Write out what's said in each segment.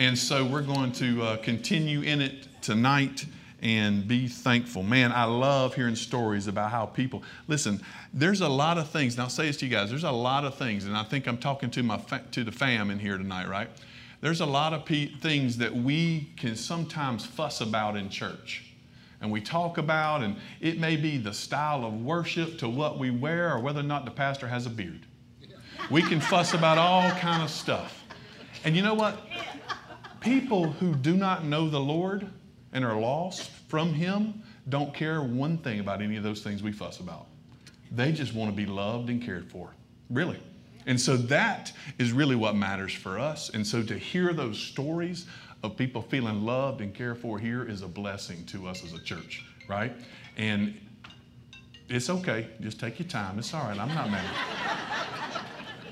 And so we're going to uh, continue in it tonight and be thankful. Man, I love hearing stories about how people listen. There's a lot of things. And I'll say this to you guys. There's a lot of things, and I think I'm talking to my fa- to the fam in here tonight, right? There's a lot of pe- things that we can sometimes fuss about in church. And we talk about, and it may be the style of worship to what we wear or whether or not the pastor has a beard. We can fuss about all kind of stuff. And you know what? People who do not know the Lord and are lost from Him don't care one thing about any of those things we fuss about. They just want to be loved and cared for, really. And so that is really what matters for us. And so to hear those stories of people feeling loved and cared for here is a blessing to us as a church, right? And it's okay. Just take your time. It's all right. I'm not mad.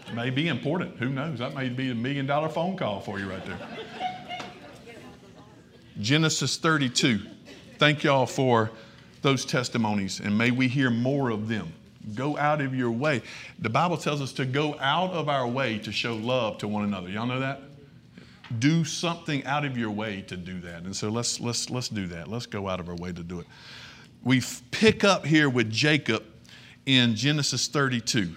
It may be important. Who knows? That may be a million dollar phone call for you right there. Genesis 32. Thank y'all for those testimonies, and may we hear more of them. Go out of your way. The Bible tells us to go out of our way to show love to one another. Y'all know that? Do something out of your way to do that. And so let's let's let's do that. Let's go out of our way to do it. We pick up here with Jacob in Genesis 32.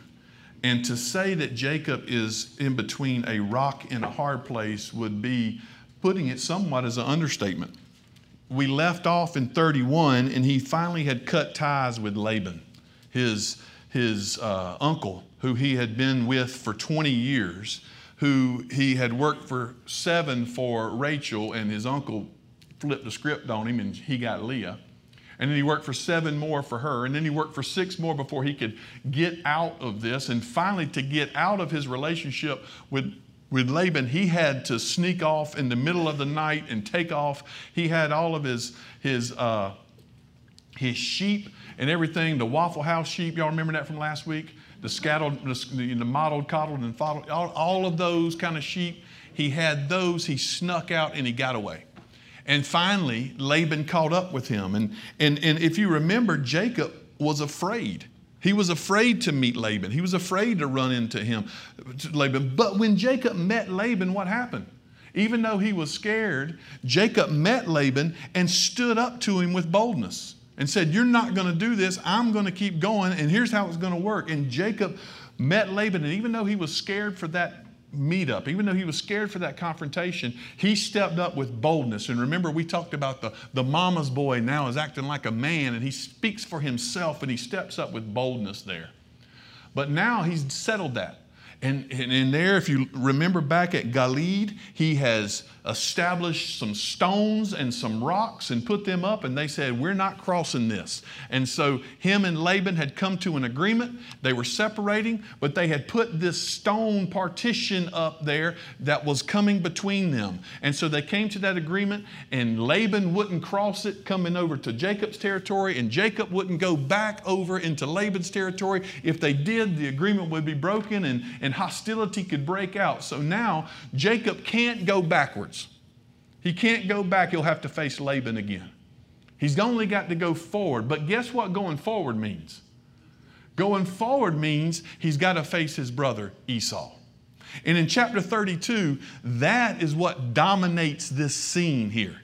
And to say that Jacob is in between a rock and a hard place would be putting it somewhat as an understatement. We left off in 31, and he finally had cut ties with Laban, his, his uh, uncle, who he had been with for 20 years, who he had worked for seven for Rachel, and his uncle flipped the script on him, and he got Leah. And then he worked for seven more for her. And then he worked for six more before he could get out of this. And finally, to get out of his relationship with with Laban, he had to sneak off in the middle of the night and take off. He had all of his, his, uh, his sheep and everything, the Waffle House sheep. Y'all remember that from last week? The scattered, the, the mottled, coddled, and fodled, all, all of those kind of sheep. He had those. He snuck out and he got away. And finally, Laban caught up with him. And, and, and if you remember, Jacob was afraid. He was afraid to meet Laban. He was afraid to run into him, Laban. But when Jacob met Laban, what happened? Even though he was scared, Jacob met Laban and stood up to him with boldness and said, You're not going to do this. I'm going to keep going, and here's how it's going to work. And Jacob met Laban, and even though he was scared for that meetup, even though he was scared for that confrontation, he stepped up with boldness. And remember, we talked about the, the mama's boy now is acting like a man and he speaks for himself and he steps up with boldness there. But now he's settled that. And, and in there, if you remember back at Gilead, he has established some stones and some rocks and put them up, and they said, We're not crossing this. And so him and Laban had come to an agreement. They were separating, but they had put this stone partition up there that was coming between them. And so they came to that agreement, and Laban wouldn't cross it coming over to Jacob's territory, and Jacob wouldn't go back over into Laban's territory. If they did, the agreement would be broken and, and hostility could break out. So now Jacob can't go backwards. He can't go back, he'll have to face Laban again. He's only got to go forward. But guess what going forward means? Going forward means he's got to face his brother Esau. And in chapter 32, that is what dominates this scene here.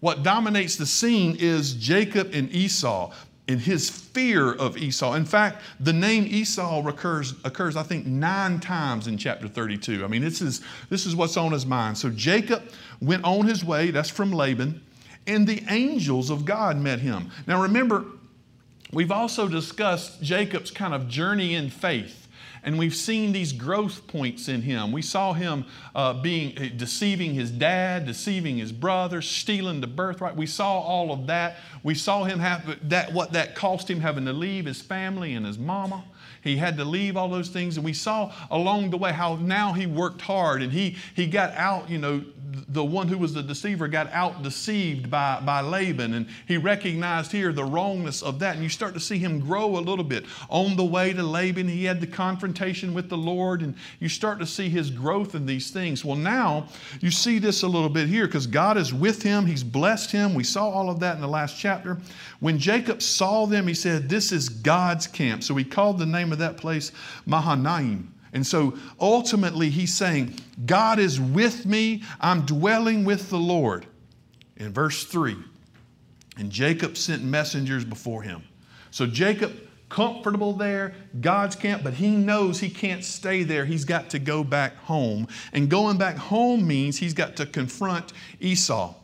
What dominates the scene is Jacob and Esau in his fear of Esau. In fact, the name Esau recurs, occurs, I think, nine times in chapter 32. I mean, this is, this is what's on his mind. So Jacob went on his way, that's from Laban, and the angels of God met him. Now remember, we've also discussed Jacob's kind of journey in faith and we've seen these growth points in him. We saw him uh, being uh, deceiving his dad, deceiving his brother, stealing the birthright. We saw all of that. We saw him have that what that cost him having to leave his family and his mama. He had to leave all those things. And we saw along the way how now he worked hard and he, he got out, you know, the one who was the deceiver got out deceived by, by Laban. And he recognized here the wrongness of that. And you start to see him grow a little bit. On the way to Laban, he had the confrontation with the Lord. And you start to see his growth in these things. Well, now you see this a little bit here because God is with him. He's blessed him. We saw all of that in the last chapter. When Jacob saw them, he said, This is God's camp. So he called the name of that place Mahanaim. And so ultimately, he's saying, God is with me. I'm dwelling with the Lord. In verse 3, and Jacob sent messengers before him. So Jacob, comfortable there, God's camp, but he knows he can't stay there. He's got to go back home. And going back home means he's got to confront Esau.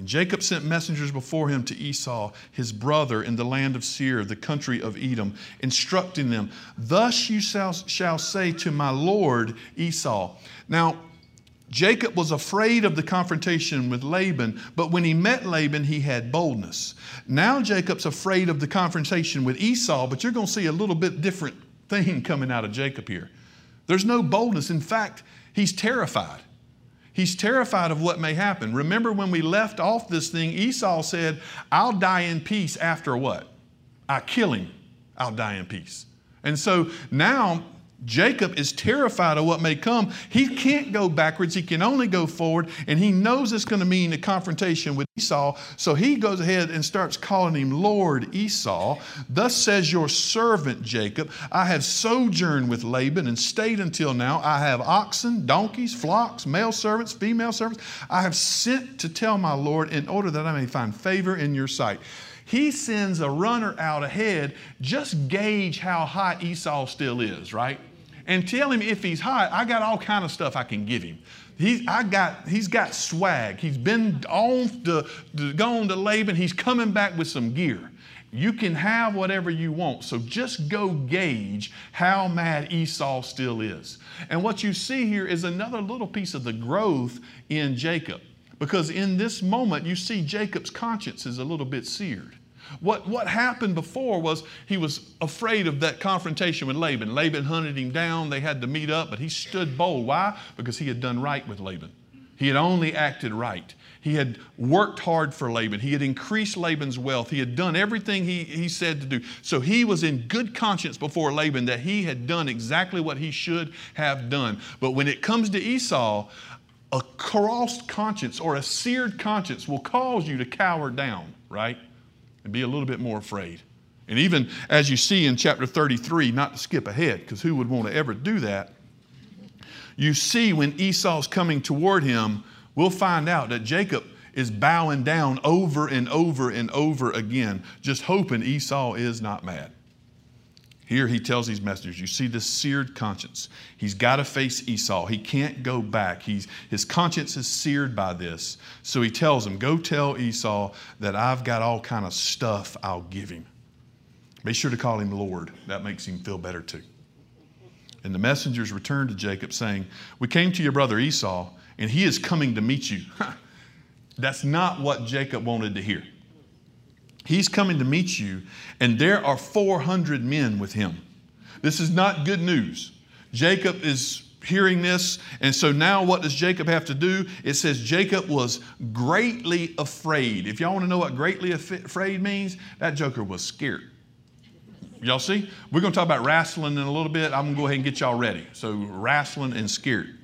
And Jacob sent messengers before him to Esau, his brother, in the land of Seir, the country of Edom, instructing them, Thus you shall, shall say to my lord Esau. Now, Jacob was afraid of the confrontation with Laban, but when he met Laban, he had boldness. Now Jacob's afraid of the confrontation with Esau, but you're going to see a little bit different thing coming out of Jacob here. There's no boldness. In fact, he's terrified. He's terrified of what may happen. Remember when we left off this thing, Esau said, I'll die in peace after what? I kill him, I'll die in peace. And so now Jacob is terrified of what may come. He can't go backwards, he can only go forward, and he knows it's going to mean a confrontation with Esau. So he goes ahead and starts calling him Lord Esau. Thus says your servant Jacob, I have sojourned with Laban and stayed until now. I have oxen, donkeys, flocks, male servants, female servants. I have sent to tell my Lord in order that I may find favor in your sight. He sends a runner out ahead. Just gauge how hot Esau still is, right? And tell him if he's hot, I got all kind of stuff I can give him. He's, I got, he's got swag. He's been on to, to, gone to Laban. He's coming back with some gear. You can have whatever you want. So just go gauge how mad Esau still is. And what you see here is another little piece of the growth in Jacob. Because in this moment, you see Jacob's conscience is a little bit seared. What, what happened before was he was afraid of that confrontation with Laban. Laban hunted him down. They had to meet up, but he stood bold. Why? Because he had done right with Laban. He had only acted right. He had worked hard for Laban. He had increased Laban's wealth. He had done everything he, he said to do. So he was in good conscience before Laban that he had done exactly what he should have done. But when it comes to Esau, a crossed conscience or a seared conscience will cause you to cower down, right? And be a little bit more afraid. And even as you see in chapter 33, not to skip ahead, because who would want to ever do that? You see when Esau's coming toward him, we'll find out that Jacob is bowing down over and over and over again, just hoping Esau is not mad. Here he tells these messengers, you see this seared conscience. He's got to face Esau. He can't go back. He's, his conscience is seared by this. So he tells them, go tell Esau that I've got all kind of stuff I'll give him. Be sure to call him Lord. That makes him feel better too. And the messengers returned to Jacob saying, we came to your brother Esau and he is coming to meet you. That's not what Jacob wanted to hear. He's coming to meet you, and there are 400 men with him. This is not good news. Jacob is hearing this, and so now what does Jacob have to do? It says Jacob was greatly afraid. If y'all want to know what greatly afraid means, that joker was scared. Y'all see? We're going to talk about wrestling in a little bit. I'm going to go ahead and get y'all ready. So, wrestling and scared.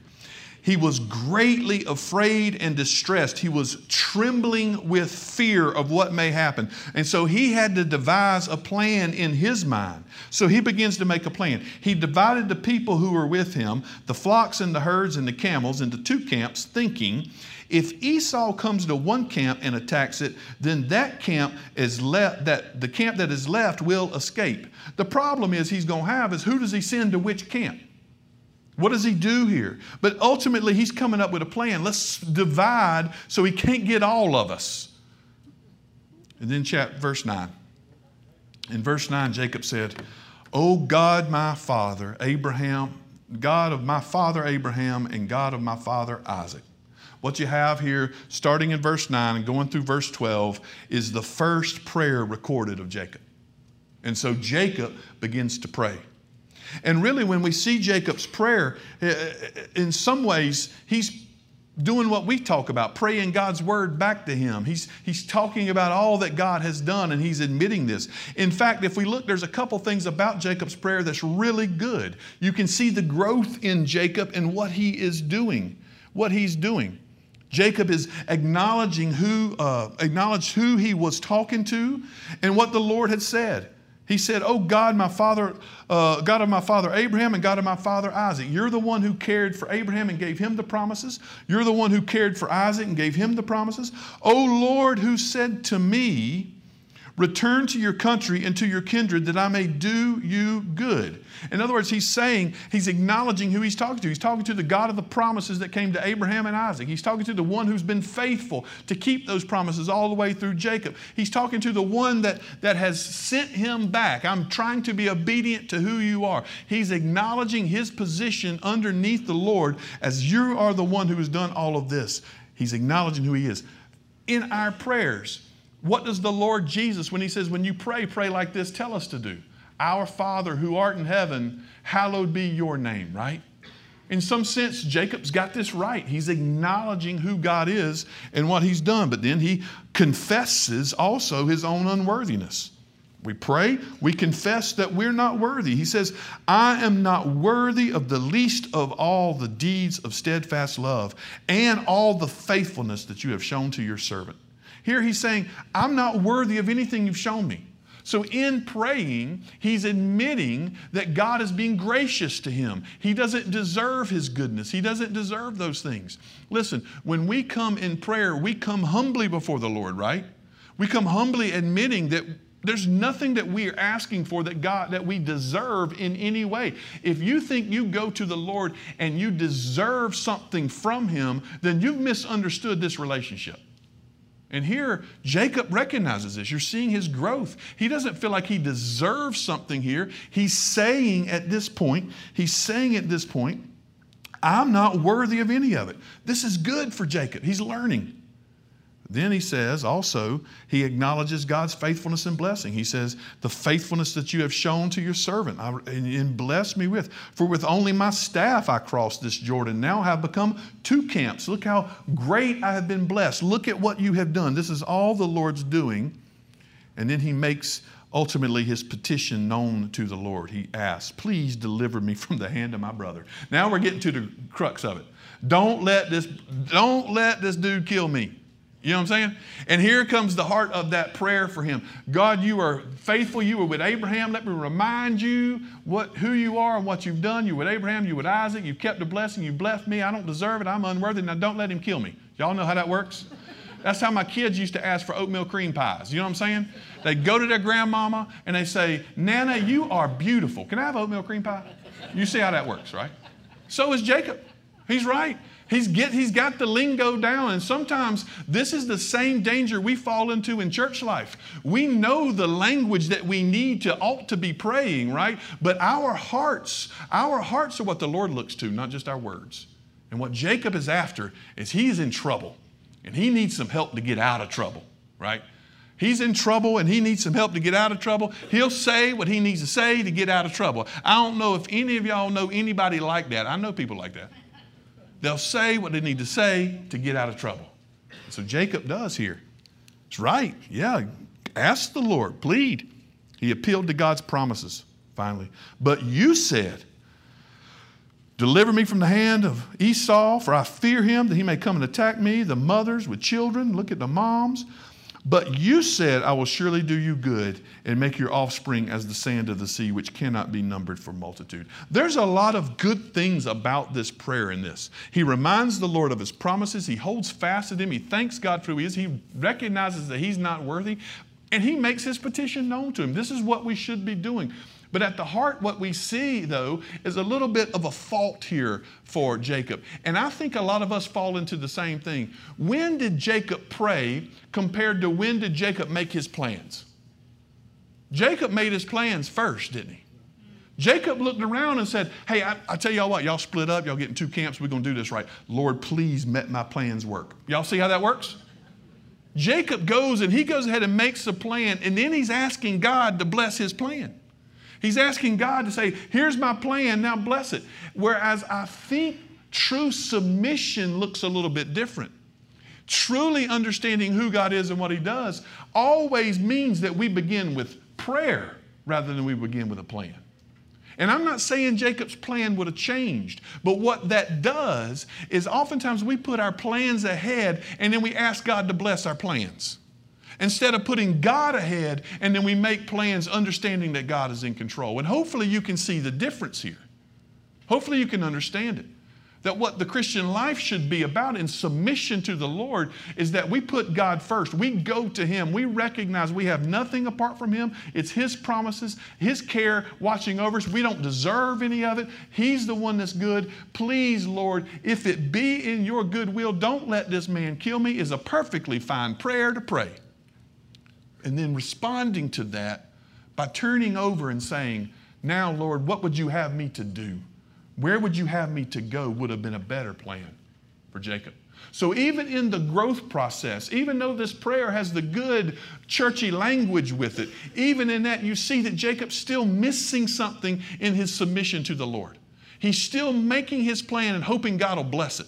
He was greatly afraid and distressed. He was trembling with fear of what may happen. And so he had to devise a plan in his mind. So he begins to make a plan. He divided the people who were with him, the flocks and the herds and the camels, into two camps, thinking, if Esau comes to one camp and attacks it, then that camp is left that the camp that is left will escape. The problem is he's going to have is who does he send to which camp? What does he do here? But ultimately, he's coming up with a plan. Let's divide so he can't get all of us. And then, chapter, verse 9. In verse 9, Jacob said, O God, my father, Abraham, God of my father Abraham, and God of my father Isaac. What you have here, starting in verse 9 and going through verse 12, is the first prayer recorded of Jacob. And so Jacob begins to pray. And really, when we see Jacob's prayer, eh, eh, in some ways, he's doing what we talk about, praying God's word back to him. He's, he's talking about all that God has done and he's admitting this. In fact, if we look, there's a couple things about Jacob's prayer that's really good. You can see the growth in Jacob and what he is doing, what he's doing. Jacob is acknowledging who, uh, acknowledged who he was talking to and what the Lord had said. He said, Oh God, my father, uh, God of my father Abraham and God of my father Isaac. You're the one who cared for Abraham and gave him the promises. You're the one who cared for Isaac and gave him the promises. Oh Lord, who said to me, Return to your country and to your kindred that I may do you good. In other words, he's saying, he's acknowledging who he's talking to. He's talking to the God of the promises that came to Abraham and Isaac. He's talking to the one who's been faithful to keep those promises all the way through Jacob. He's talking to the one that, that has sent him back. I'm trying to be obedient to who you are. He's acknowledging his position underneath the Lord as you are the one who has done all of this. He's acknowledging who he is. In our prayers, what does the Lord Jesus, when He says, when you pray, pray like this, tell us to do? Our Father who art in heaven, hallowed be your name, right? In some sense, Jacob's got this right. He's acknowledging who God is and what He's done, but then he confesses also his own unworthiness. We pray, we confess that we're not worthy. He says, I am not worthy of the least of all the deeds of steadfast love and all the faithfulness that you have shown to your servant. Here he's saying, I'm not worthy of anything you've shown me. So, in praying, he's admitting that God is being gracious to him. He doesn't deserve his goodness, he doesn't deserve those things. Listen, when we come in prayer, we come humbly before the Lord, right? We come humbly admitting that there's nothing that we are asking for that God that we deserve in any way. If you think you go to the Lord and you deserve something from him, then you've misunderstood this relationship. And here, Jacob recognizes this. You're seeing his growth. He doesn't feel like he deserves something here. He's saying at this point, he's saying at this point, I'm not worthy of any of it. This is good for Jacob. He's learning. Then he says also, he acknowledges God's faithfulness and blessing. He says, The faithfulness that you have shown to your servant and blessed me with. For with only my staff I crossed this Jordan. Now I have become two camps. Look how great I have been blessed. Look at what you have done. This is all the Lord's doing. And then he makes ultimately his petition known to the Lord. He asks, Please deliver me from the hand of my brother. Now we're getting to the crux of it. Don't let this, don't let this dude kill me. You know what I'm saying? And here comes the heart of that prayer for him. God, you are faithful. You were with Abraham. Let me remind you what, who you are and what you've done. You with Abraham. You with Isaac. You've kept the blessing. You blessed me. I don't deserve it. I'm unworthy. Now don't let him kill me. Y'all know how that works? That's how my kids used to ask for oatmeal cream pies. You know what I'm saying? They go to their grandmama and they say, Nana, you are beautiful. Can I have oatmeal cream pie? You see how that works, right? So is Jacob. He's right. He's, get, he's got the lingo down, and sometimes this is the same danger we fall into in church life. We know the language that we need to ought to be praying, right? But our hearts, our hearts are what the Lord looks to, not just our words. And what Jacob is after is he's in trouble, and he needs some help to get out of trouble, right? He's in trouble and he needs some help to get out of trouble. He'll say what he needs to say to get out of trouble. I don't know if any of y'all know anybody like that. I know people like that. They'll say what they need to say to get out of trouble. So Jacob does here. It's right. Yeah. Ask the Lord, plead. He appealed to God's promises finally. But you said, Deliver me from the hand of Esau, for I fear him that he may come and attack me, the mothers with children. Look at the moms. But you said, I will surely do you good and make your offspring as the sand of the sea, which cannot be numbered for multitude. There's a lot of good things about this prayer in this. He reminds the Lord of his promises. He holds fast to them. He thanks God for who he is. He recognizes that he's not worthy. And he makes his petition known to him. This is what we should be doing. But at the heart, what we see, though, is a little bit of a fault here for Jacob. And I think a lot of us fall into the same thing. When did Jacob pray compared to when did Jacob make his plans? Jacob made his plans first, didn't he? Jacob looked around and said, Hey, I, I tell y'all what, y'all split up, y'all get in two camps, we're to do this right. Lord, please let my plans work. Y'all see how that works? Jacob goes and he goes ahead and makes a plan, and then he's asking God to bless his plan. He's asking God to say, Here's my plan, now bless it. Whereas I think true submission looks a little bit different. Truly understanding who God is and what He does always means that we begin with prayer rather than we begin with a plan. And I'm not saying Jacob's plan would have changed, but what that does is oftentimes we put our plans ahead and then we ask God to bless our plans. Instead of putting God ahead, and then we make plans understanding that God is in control. And hopefully you can see the difference here. Hopefully you can understand it. That what the Christian life should be about in submission to the Lord is that we put God first. We go to Him. We recognize we have nothing apart from Him. It's His promises, His care watching over us. We don't deserve any of it. He's the one that's good. Please, Lord, if it be in your good will, don't let this man kill me, is a perfectly fine prayer to pray. And then responding to that by turning over and saying, Now, Lord, what would you have me to do? Where would you have me to go would have been a better plan for Jacob. So, even in the growth process, even though this prayer has the good churchy language with it, even in that, you see that Jacob's still missing something in his submission to the Lord. He's still making his plan and hoping God will bless it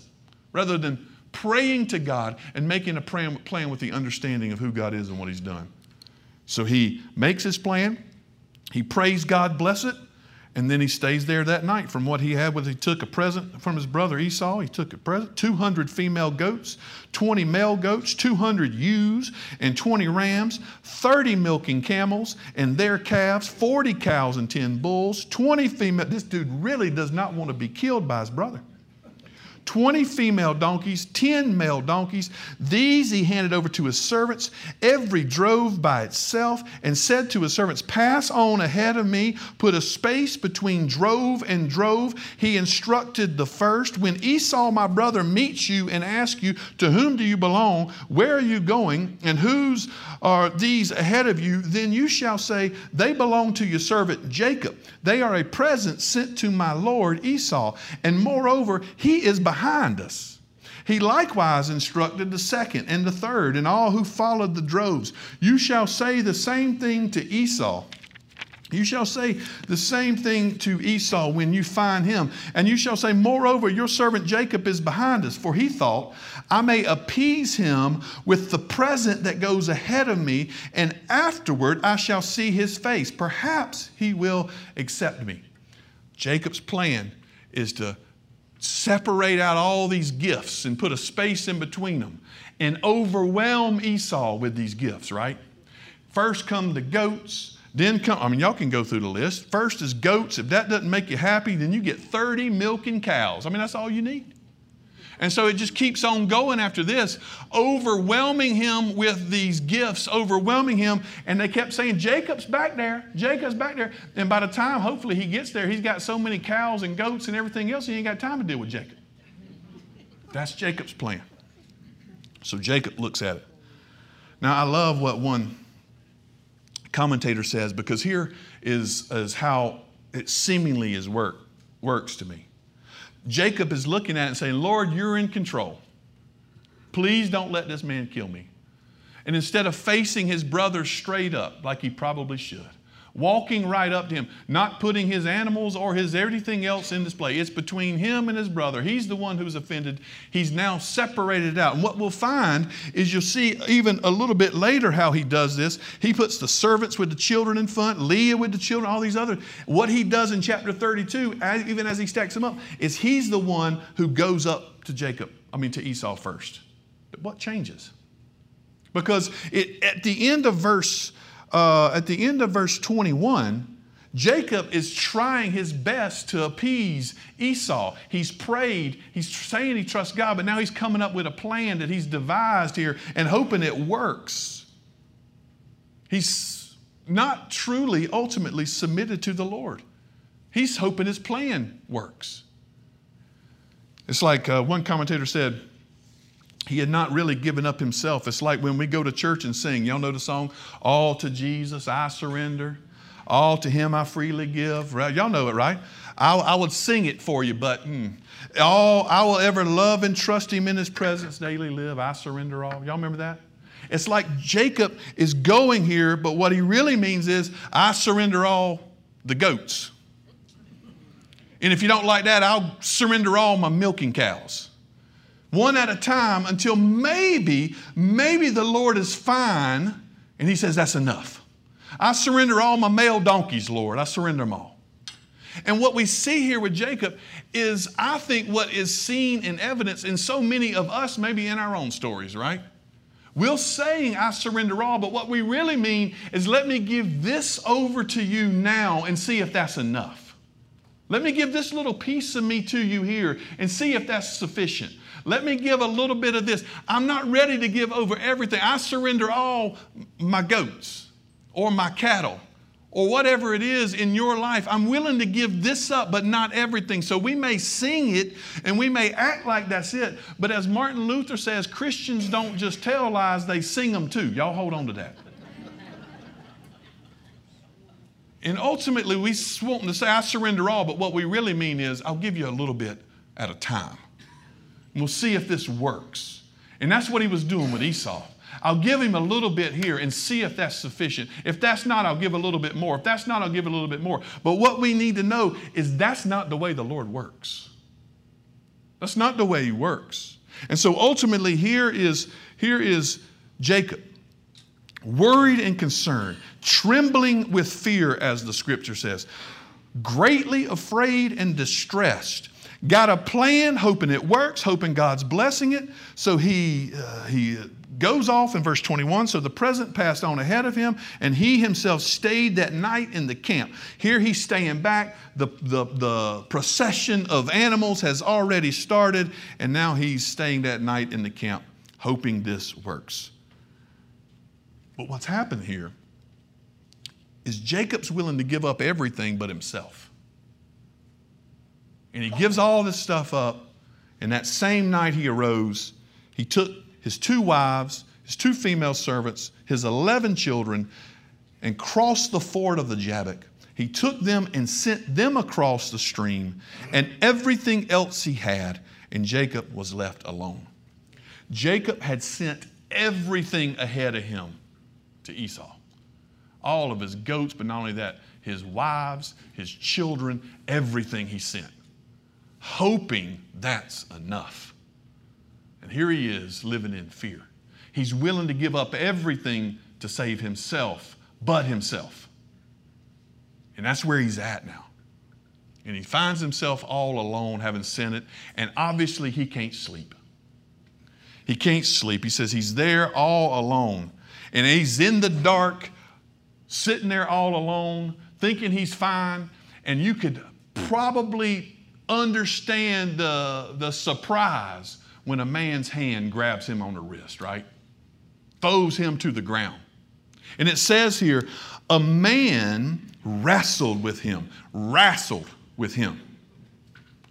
rather than praying to God and making a plan with the understanding of who God is and what he's done. So, he makes his plan, he prays God bless it, and then he stays there that night. From what he had, was he took a present from his brother Esau. He took a present 200 female goats, 20 male goats, 200 ewes, and 20 rams, 30 milking camels and their calves, 40 cows and 10 bulls, 20 female. This dude really does not want to be killed by his brother. 20 female donkeys, 10 male donkeys. These he handed over to his servants. Every drove by itself and said to his servants, Pass on ahead of me, put a space between drove and drove. He instructed the first, When Esau, my brother, meets you and asks you, To whom do you belong? Where are you going? And whose are these ahead of you? Then you shall say, They belong to your servant Jacob. They are a present sent to my Lord Esau. And moreover, he is behind behind us. He likewise instructed the second and the third and all who followed the droves. You shall say the same thing to Esau. You shall say the same thing to Esau when you find him. And you shall say, Moreover, your servant Jacob is behind us, for he thought, I may appease him with the present that goes ahead of me, and afterward I shall see his face. Perhaps he will accept me. Jacob's plan is to separate out all these gifts and put a space in between them and overwhelm Esau with these gifts, right? First come the goats, then come, I mean, y'all can go through the list. First is goats. If that doesn't make you happy, then you get 30 milking cows. I mean, that's all you need. And so it just keeps on going after this, overwhelming him with these gifts, overwhelming him. And they kept saying, Jacob's back there, Jacob's back there. And by the time, hopefully, he gets there, he's got so many cows and goats and everything else, he ain't got time to deal with Jacob. That's Jacob's plan. So Jacob looks at it. Now, I love what one commentator says because here is, is how it seemingly is work, works to me. Jacob is looking at it and saying, Lord, you're in control. Please don't let this man kill me. And instead of facing his brother straight up, like he probably should, walking right up to him, not putting his animals or his everything else in display. It's between him and his brother. He's the one who's offended. He's now separated out. And what we'll find is you'll see even a little bit later how he does this. He puts the servants with the children in front, Leah with the children, all these other. What he does in chapter 32, even as he stacks them up, is he's the one who goes up to Jacob, I mean to Esau first. But what changes? Because it, at the end of verse uh, at the end of verse 21, Jacob is trying his best to appease Esau. He's prayed, he's saying he trusts God, but now he's coming up with a plan that he's devised here and hoping it works. He's not truly, ultimately submitted to the Lord. He's hoping his plan works. It's like uh, one commentator said, he had not really given up himself. It's like when we go to church and sing. Y'all know the song, All to Jesus I surrender, all to Him I freely give. Right? Y'all know it, right? I, I would sing it for you, but mm, all I will ever love and trust Him in His presence daily live. I surrender all. Y'all remember that? It's like Jacob is going here, but what he really means is, I surrender all the goats. And if you don't like that, I'll surrender all my milking cows one at a time until maybe, maybe the Lord is fine and he says, That's enough. I surrender all my male donkeys, Lord. I surrender them all. And what we see here with Jacob is, I think, what is seen in evidence in so many of us, maybe in our own stories, right? We're saying, I surrender all, but what we really mean is let me give this over to you now and see if that's enough. Let me give this little piece of me to you here and see if that's sufficient. Let me give a little bit of this. I'm not ready to give over everything. I surrender all my goats or my cattle or whatever it is in your life. I'm willing to give this up, but not everything. So we may sing it and we may act like that's it. But as Martin Luther says, Christians don't just tell lies, they sing them too. Y'all hold on to that. And ultimately, we want to say, I surrender all, but what we really mean is, I'll give you a little bit at a time. We'll see if this works. And that's what he was doing with Esau. I'll give him a little bit here and see if that's sufficient. If that's not, I'll give a little bit more. If that's not, I'll give a little bit more. But what we need to know is that's not the way the Lord works. That's not the way he works. And so ultimately, here is, here is Jacob, worried and concerned, trembling with fear, as the scripture says, greatly afraid and distressed. Got a plan, hoping it works, hoping God's blessing it. So he, uh, he goes off in verse 21. So the present passed on ahead of him, and he himself stayed that night in the camp. Here he's staying back. The, the, the procession of animals has already started, and now he's staying that night in the camp, hoping this works. But what's happened here is Jacob's willing to give up everything but himself. And he gives all this stuff up. And that same night he arose, he took his two wives, his two female servants, his 11 children, and crossed the ford of the Jabbok. He took them and sent them across the stream and everything else he had, and Jacob was left alone. Jacob had sent everything ahead of him to Esau. All of his goats, but not only that, his wives, his children, everything he sent hoping that's enough. And here he is living in fear. He's willing to give up everything to save himself, but himself. And that's where he's at now. And he finds himself all alone, having sinned it, and obviously he can't sleep. He can't sleep. He says he's there all alone. And he's in the dark, sitting there all alone, thinking he's fine. And you could probably understand the, the surprise when a man's hand grabs him on the wrist, right? Throws him to the ground. And it says here, a man wrestled with him, wrestled with him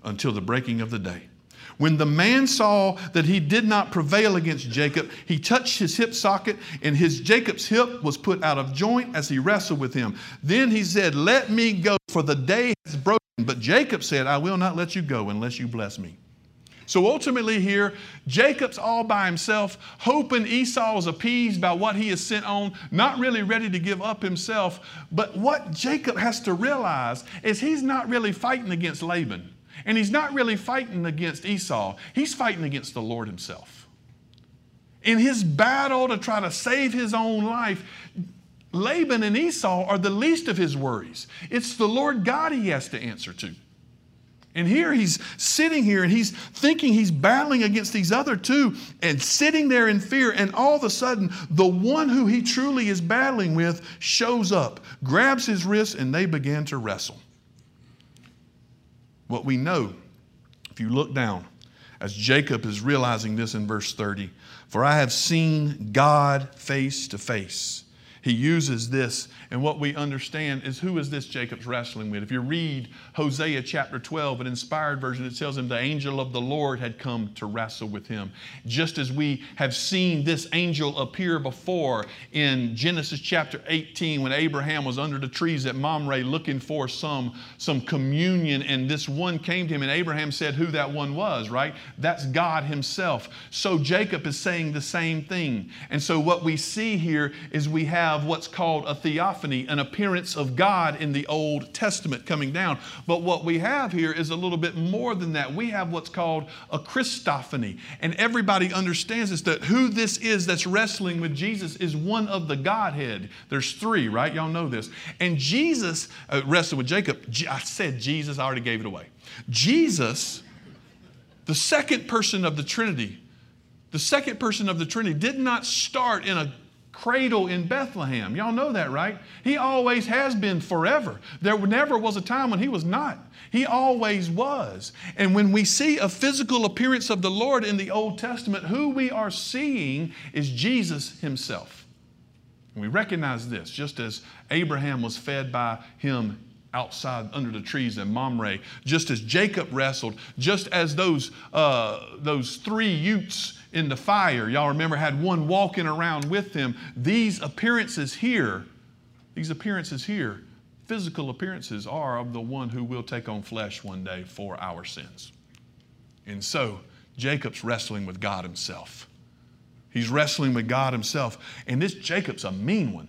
until the breaking of the day. When the man saw that he did not prevail against Jacob, he touched his hip socket, and his Jacob's hip was put out of joint as he wrestled with him. Then he said, Let me go, for the day has broken. But Jacob said, I will not let you go unless you bless me. So ultimately, here, Jacob's all by himself, hoping Esau is appeased by what he is sent on, not really ready to give up himself. But what Jacob has to realize is he's not really fighting against Laban. And he's not really fighting against Esau, he's fighting against the Lord himself. In his battle to try to save his own life, Laban and Esau are the least of his worries. It's the Lord God he has to answer to. And here he's sitting here and he's thinking he's battling against these other two and sitting there in fear. And all of a sudden, the one who he truly is battling with shows up, grabs his wrist, and they begin to wrestle. What we know, if you look down, as Jacob is realizing this in verse 30, for I have seen God face to face he uses this. And what we understand is who is this Jacob's wrestling with? If you read Hosea chapter 12, an inspired version, it tells him the angel of the Lord had come to wrestle with him. Just as we have seen this angel appear before in Genesis chapter 18 when Abraham was under the trees at Mamre looking for some, some communion, and this one came to him, and Abraham said who that one was, right? That's God Himself. So Jacob is saying the same thing. And so what we see here is we have have what's called a theophany, an appearance of God in the Old Testament coming down. But what we have here is a little bit more than that. We have what's called a Christophany. And everybody understands this that who this is that's wrestling with Jesus is one of the Godhead. There's three, right? Y'all know this. And Jesus uh, wrestled with Jacob. I said Jesus, I already gave it away. Jesus, the second person of the Trinity, the second person of the Trinity, did not start in a cradle in Bethlehem. Y'all know that, right? He always has been forever. There never was a time when he was not. He always was. And when we see a physical appearance of the Lord in the Old Testament, who we are seeing is Jesus himself. And we recognize this, just as Abraham was fed by him outside under the trees in Mamre, just as Jacob wrestled, just as those, uh, those three Utes in the fire, y'all remember, had one walking around with them. These appearances here, these appearances here, physical appearances, are of the one who will take on flesh one day for our sins. And so, Jacob's wrestling with God himself. He's wrestling with God himself. And this Jacob's a mean one.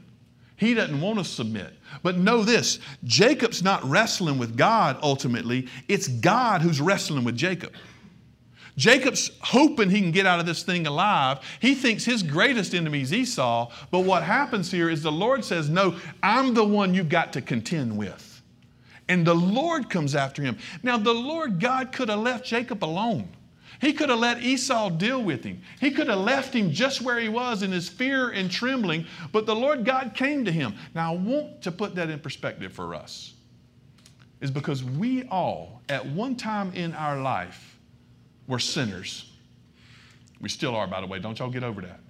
He doesn't want to submit. But know this Jacob's not wrestling with God ultimately, it's God who's wrestling with Jacob. Jacob's hoping he can get out of this thing alive. He thinks his greatest enemy is Esau. But what happens here is the Lord says, No, I'm the one you've got to contend with. And the Lord comes after him. Now, the Lord God could have left Jacob alone. He could have let Esau deal with him. He could have left him just where he was in his fear and trembling, but the Lord God came to him. Now, I want to put that in perspective for us, is because we all, at one time in our life, were sinners. We still are, by the way. Don't y'all get over that.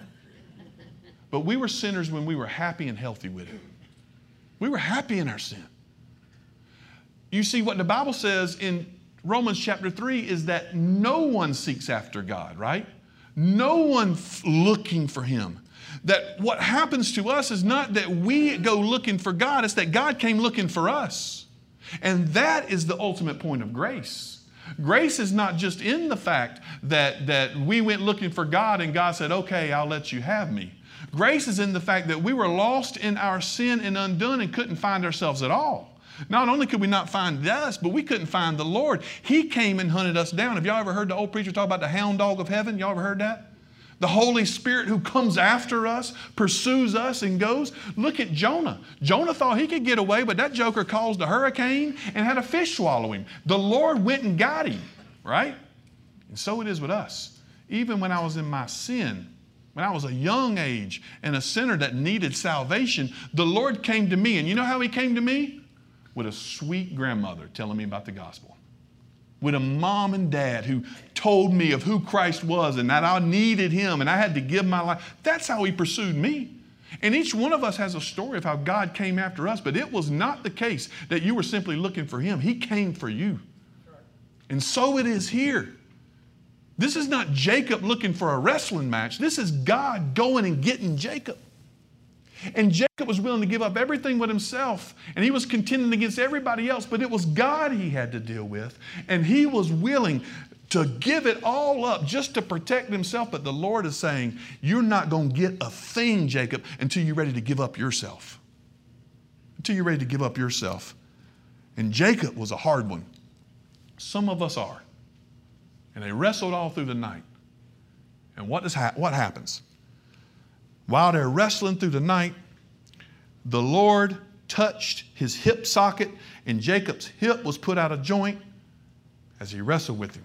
But we were sinners when we were happy and healthy with it. We were happy in our sin. You see, what the Bible says in Romans chapter 3 is that no one seeks after God, right? No one looking for Him. That what happens to us is not that we go looking for God, it's that God came looking for us. And that is the ultimate point of grace. Grace is not just in the fact that, that we went looking for God and God said, okay, I'll let you have me. Grace is in the fact that we were lost in our sin and undone and couldn't find ourselves at all. Not only could we not find us, but we couldn't find the Lord. He came and hunted us down. Have y'all ever heard the old preacher talk about the hound dog of heaven? Y'all ever heard that? The Holy Spirit who comes after us, pursues us, and goes. Look at Jonah. Jonah thought he could get away, but that joker caused a hurricane and had a fish swallow him. The Lord went and got him, right? And so it is with us. Even when I was in my sin, when I was a young age and a sinner that needed salvation, the Lord came to me. And you know how He came to me? with a sweet grandmother telling me about the gospel, with a mom and dad who told me of who Christ was and that I needed him and I had to give my life. That's how he pursued me. And each one of us has a story of how God came after us, but it was not the case that you were simply looking for him. He came for you. And so it is here. This is not Jacob looking for a wrestling match. This is God going and getting Jacob. And Jacob was willing to give up everything with himself, and he was contending against everybody else, but it was God he had to deal with, and he was willing to give it all up just to protect himself. But the Lord is saying, You're not going to get a thing, Jacob, until you're ready to give up yourself. Until you're ready to give up yourself. And Jacob was a hard one. Some of us are. And they wrestled all through the night. And what, does ha- what happens? While they're wrestling through the night, the Lord touched his hip socket, and Jacob's hip was put out of joint as he wrestled with him.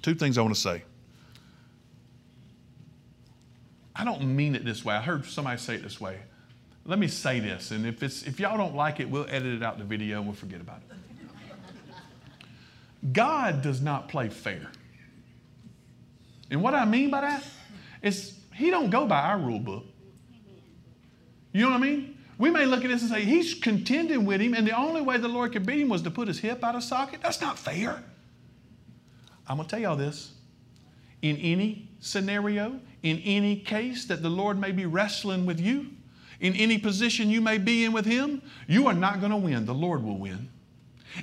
Two things I want to say. I don't mean it this way. I heard somebody say it this way. Let me say this, and if, it's, if y'all don't like it, we'll edit it out the video and we'll forget about it. God does not play fair. And what I mean by that is he don't go by our rule book. You know what I mean? We may look at this and say, he's contending with him, and the only way the Lord could beat him was to put his hip out of socket. That's not fair. I'm going to tell y'all this. In any scenario, in any case that the Lord may be wrestling with you, in any position you may be in with him, you are not going to win. The Lord will win.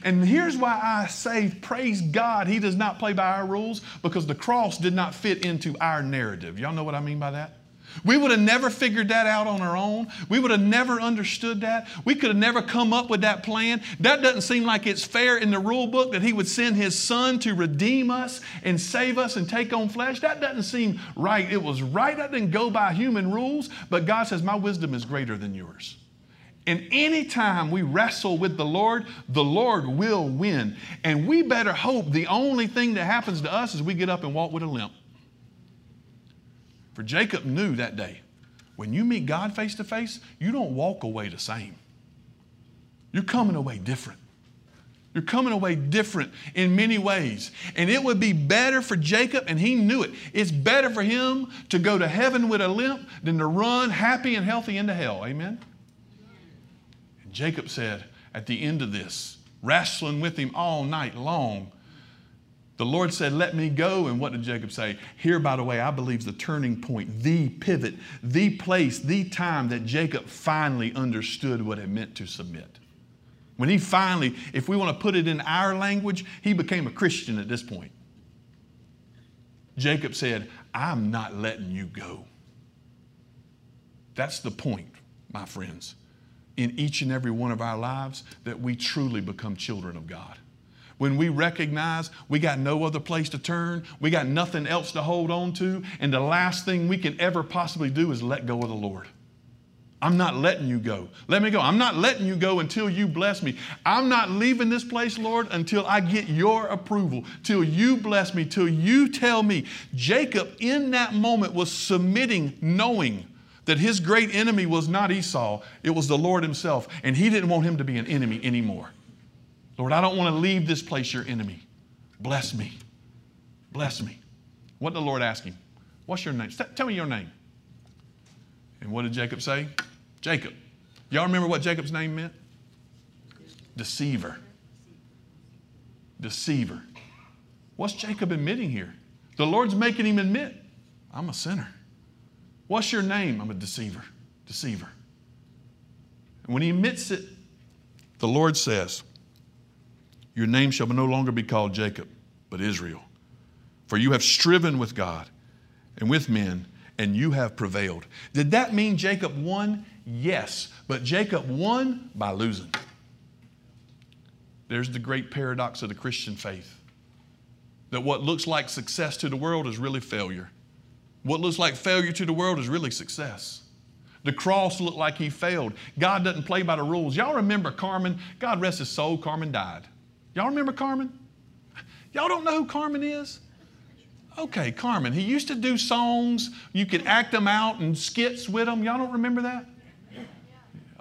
And here's why I say, praise God, He does not play by our rules because the cross did not fit into our narrative. Y'all know what I mean by that? We would have never figured that out on our own. We would have never understood that. We could have never come up with that plan. That doesn't seem like it's fair in the rule book that He would send His Son to redeem us and save us and take on flesh. That doesn't seem right. It was right. That didn't go by human rules, but God says, My wisdom is greater than yours. And anytime we wrestle with the Lord, the Lord will win. And we better hope the only thing that happens to us is we get up and walk with a limp. For Jacob knew that day when you meet God face to face, you don't walk away the same. You're coming away different. You're coming away different in many ways. And it would be better for Jacob, and he knew it. It's better for him to go to heaven with a limp than to run happy and healthy into hell. Amen? Jacob said at the end of this, wrestling with him all night long, the Lord said, Let me go. And what did Jacob say? Here, by the way, I believe the turning point, the pivot, the place, the time that Jacob finally understood what it meant to submit. When he finally, if we want to put it in our language, he became a Christian at this point. Jacob said, I'm not letting you go. That's the point, my friends, in each and every one of our lives that we truly become children of God when we recognize we got no other place to turn, we got nothing else to hold on to, and the last thing we can ever possibly do is let go of the Lord. I'm not letting you go. Let me go. I'm not letting you go until you bless me. I'm not leaving this place, Lord, until I get your approval, till you bless me, till you tell me. Jacob, in that moment, was submitting, knowing that his great enemy was not Esau, it was the Lord himself, and he didn't want him to be an enemy anymore. Lord, I don't want to leave this place your enemy. Bless me. Bless me. What did the Lord ask him? What's your name? Tell me your name. And what did Jacob say? Jacob. Y'all remember what Jacob's name meant? Deceiver. Deceiver. What's Jacob admitting here? The Lord's making him admit, I'm a sinner. What's your name? I'm a deceiver. Deceiver. And when he admits it, the Lord says, your name shall no longer be called Jacob, but Israel. For you have striven with God and with men, and you have prevailed. Did that mean Jacob won? Yes, but Jacob won by losing. There's the great paradox of the Christian faith that what looks like success to the world is really failure. What looks like failure to the world is really success. The cross looked like he failed. God doesn't play by the rules. Y'all remember Carmen? God rest his soul, Carmen died. Y'all remember Carmen? Y'all don't know who Carmen is? Okay, Carmen. He used to do songs. You could act them out and skits with them. Y'all don't remember that?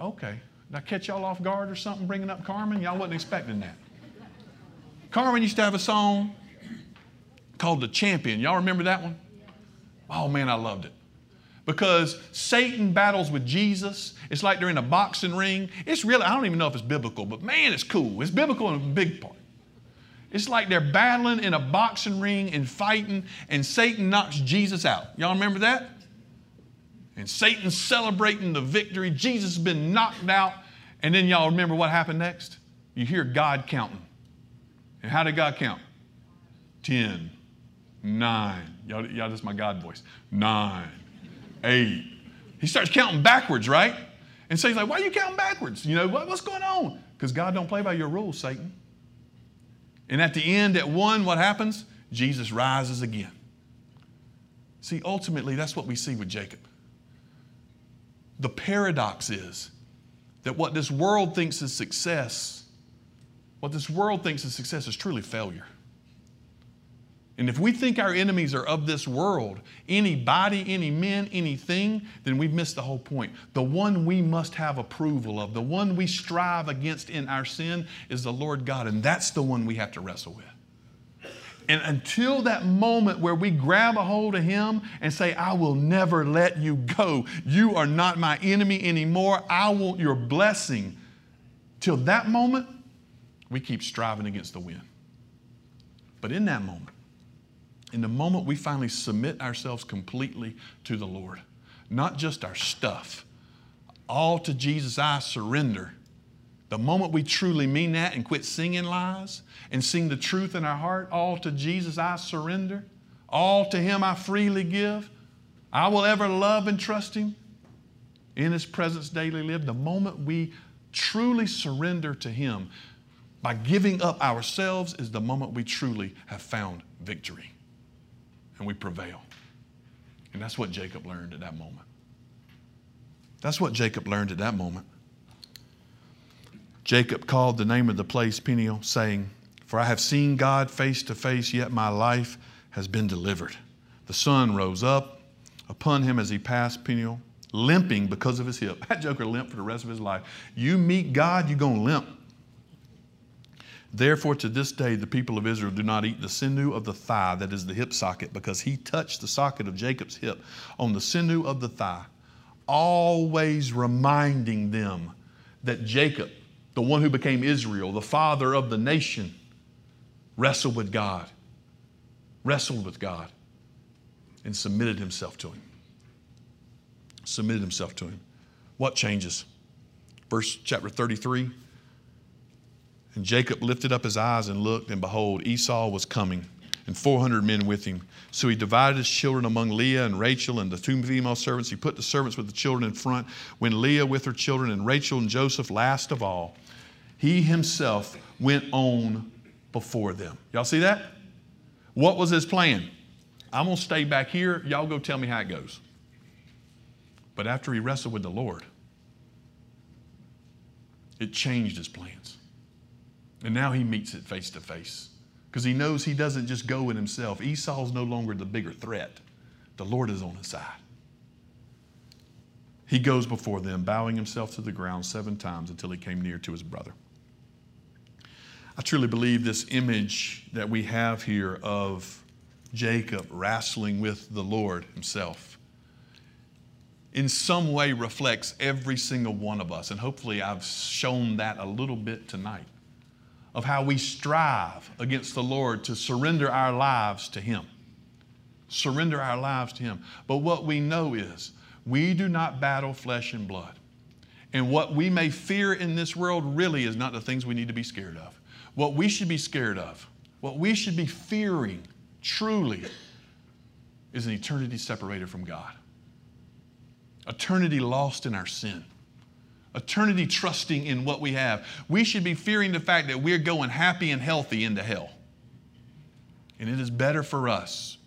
Okay. Did I catch y'all off guard or something bringing up Carmen? Y'all wasn't expecting that. Carmen used to have a song called The Champion. Y'all remember that one? Oh man, I loved it. Because Satan battles with Jesus. It's like they're in a boxing ring. It's really, I don't even know if it's biblical, but man, it's cool. It's biblical in a big part. It's like they're battling in a boxing ring and fighting, and Satan knocks Jesus out. Y'all remember that? And Satan's celebrating the victory. Jesus has been knocked out. And then y'all remember what happened next? You hear God counting. And how did God count? 10, 9. Y'all, y'all this is my God voice. 9, eight. He starts counting backwards, right? And so he's like, why are you counting backwards? You know, what, what's going on? Because God don't play by your rules, Satan. And at the end, at one, what happens? Jesus rises again. See, ultimately, that's what we see with Jacob. The paradox is that what this world thinks is success, what this world thinks is success is truly failure. And if we think our enemies are of this world, any body, any men, anything, then we've missed the whole point. The one we must have approval of, the one we strive against in our sin is the Lord God, and that's the one we have to wrestle with. And until that moment where we grab a hold of Him and say, I will never let you go, you are not my enemy anymore, I want your blessing. Till that moment, we keep striving against the wind. But in that moment, in the moment we finally submit ourselves completely to the Lord, not just our stuff, all to Jesus, I surrender. The moment we truly mean that and quit singing lies and sing the truth in our heart, all to Jesus I surrender, all to Him I freely give, I will ever love and trust Him, in His presence daily live. The moment we truly surrender to Him by giving up ourselves is the moment we truly have found victory and we prevail. And that's what Jacob learned at that moment. That's what Jacob learned at that moment. Jacob called the name of the place Peniel, saying, For I have seen God face to face, yet my life has been delivered. The sun rose up upon him as he passed Peniel, limping because of his hip. That joker limped for the rest of his life. You meet God, you're going to limp. Therefore, to this day, the people of Israel do not eat the sinew of the thigh, that is the hip socket, because he touched the socket of Jacob's hip on the sinew of the thigh, always reminding them that Jacob, the one who became Israel, the father of the nation, wrestled with God, wrestled with God, and submitted himself to him. Submitted himself to him. What changes? Verse chapter 33. And Jacob lifted up his eyes and looked, and behold, Esau was coming, and 400 men with him. So he divided his children among Leah and Rachel and the two female servants. He put the servants with the children in front, when Leah with her children, and Rachel and Joseph last of all. He himself went on before them. Y'all see that? What was his plan? I'm going to stay back here. Y'all go tell me how it goes. But after he wrestled with the Lord, it changed his plans. And now he meets it face to face because he knows he doesn't just go in himself. Esau's no longer the bigger threat, the Lord is on his side. He goes before them, bowing himself to the ground seven times until he came near to his brother. I truly believe this image that we have here of Jacob wrestling with the Lord himself in some way reflects every single one of us. And hopefully, I've shown that a little bit tonight of how we strive against the Lord to surrender our lives to Him. Surrender our lives to Him. But what we know is we do not battle flesh and blood. And what we may fear in this world really is not the things we need to be scared of. What we should be scared of, what we should be fearing truly, is an eternity separated from God, eternity lost in our sin eternity trusting in what we have. We should be fearing the fact that we're going happy and healthy into hell. And it is better for us,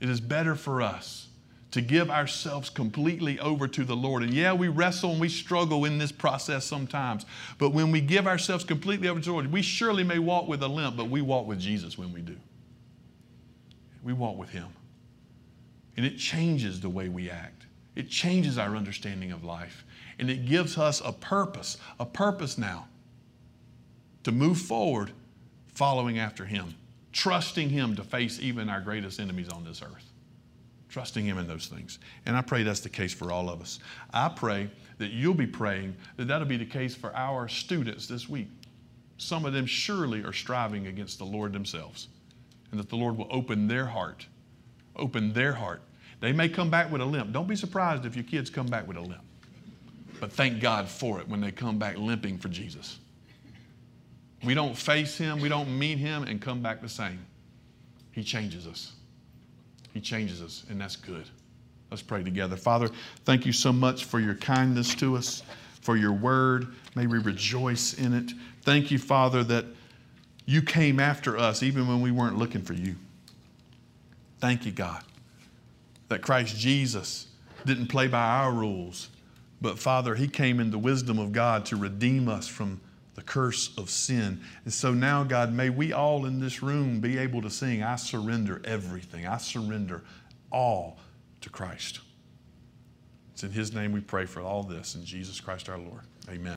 it is better for us to give ourselves completely over to the Lord. And yeah, we wrestle and we struggle in this process sometimes, but when we give ourselves completely over to the Lord, we surely may walk with a limp, but we walk with Jesus when we do. We walk with Him. And it changes the way we act. It changes our understanding of life. And it gives us a purpose, a purpose now to move forward following after Him, trusting Him to face even our greatest enemies on this earth. Trusting Him in those things. And I pray that's the case for all of us. I pray that you'll be praying that that'll be the case for our students this week. Some of them surely are striving against the Lord themselves, and that the Lord will open their heart, open their heart. They may come back with a limp. Don't be surprised if your kids come back with a limp. But thank God for it when they come back limping for Jesus. We don't face him, we don't meet him and come back the same. He changes us. He changes us, and that's good. Let's pray together. Father, thank you so much for your kindness to us, for your word. May we rejoice in it. Thank you, Father, that you came after us even when we weren't looking for you. Thank you, God, that Christ Jesus didn't play by our rules, but Father, He came in the wisdom of God to redeem us from the curse of sin. And so now, God, may we all in this room be able to sing, I surrender everything. I surrender all to Christ. It's in His name we pray for all this. In Jesus Christ our Lord. Amen.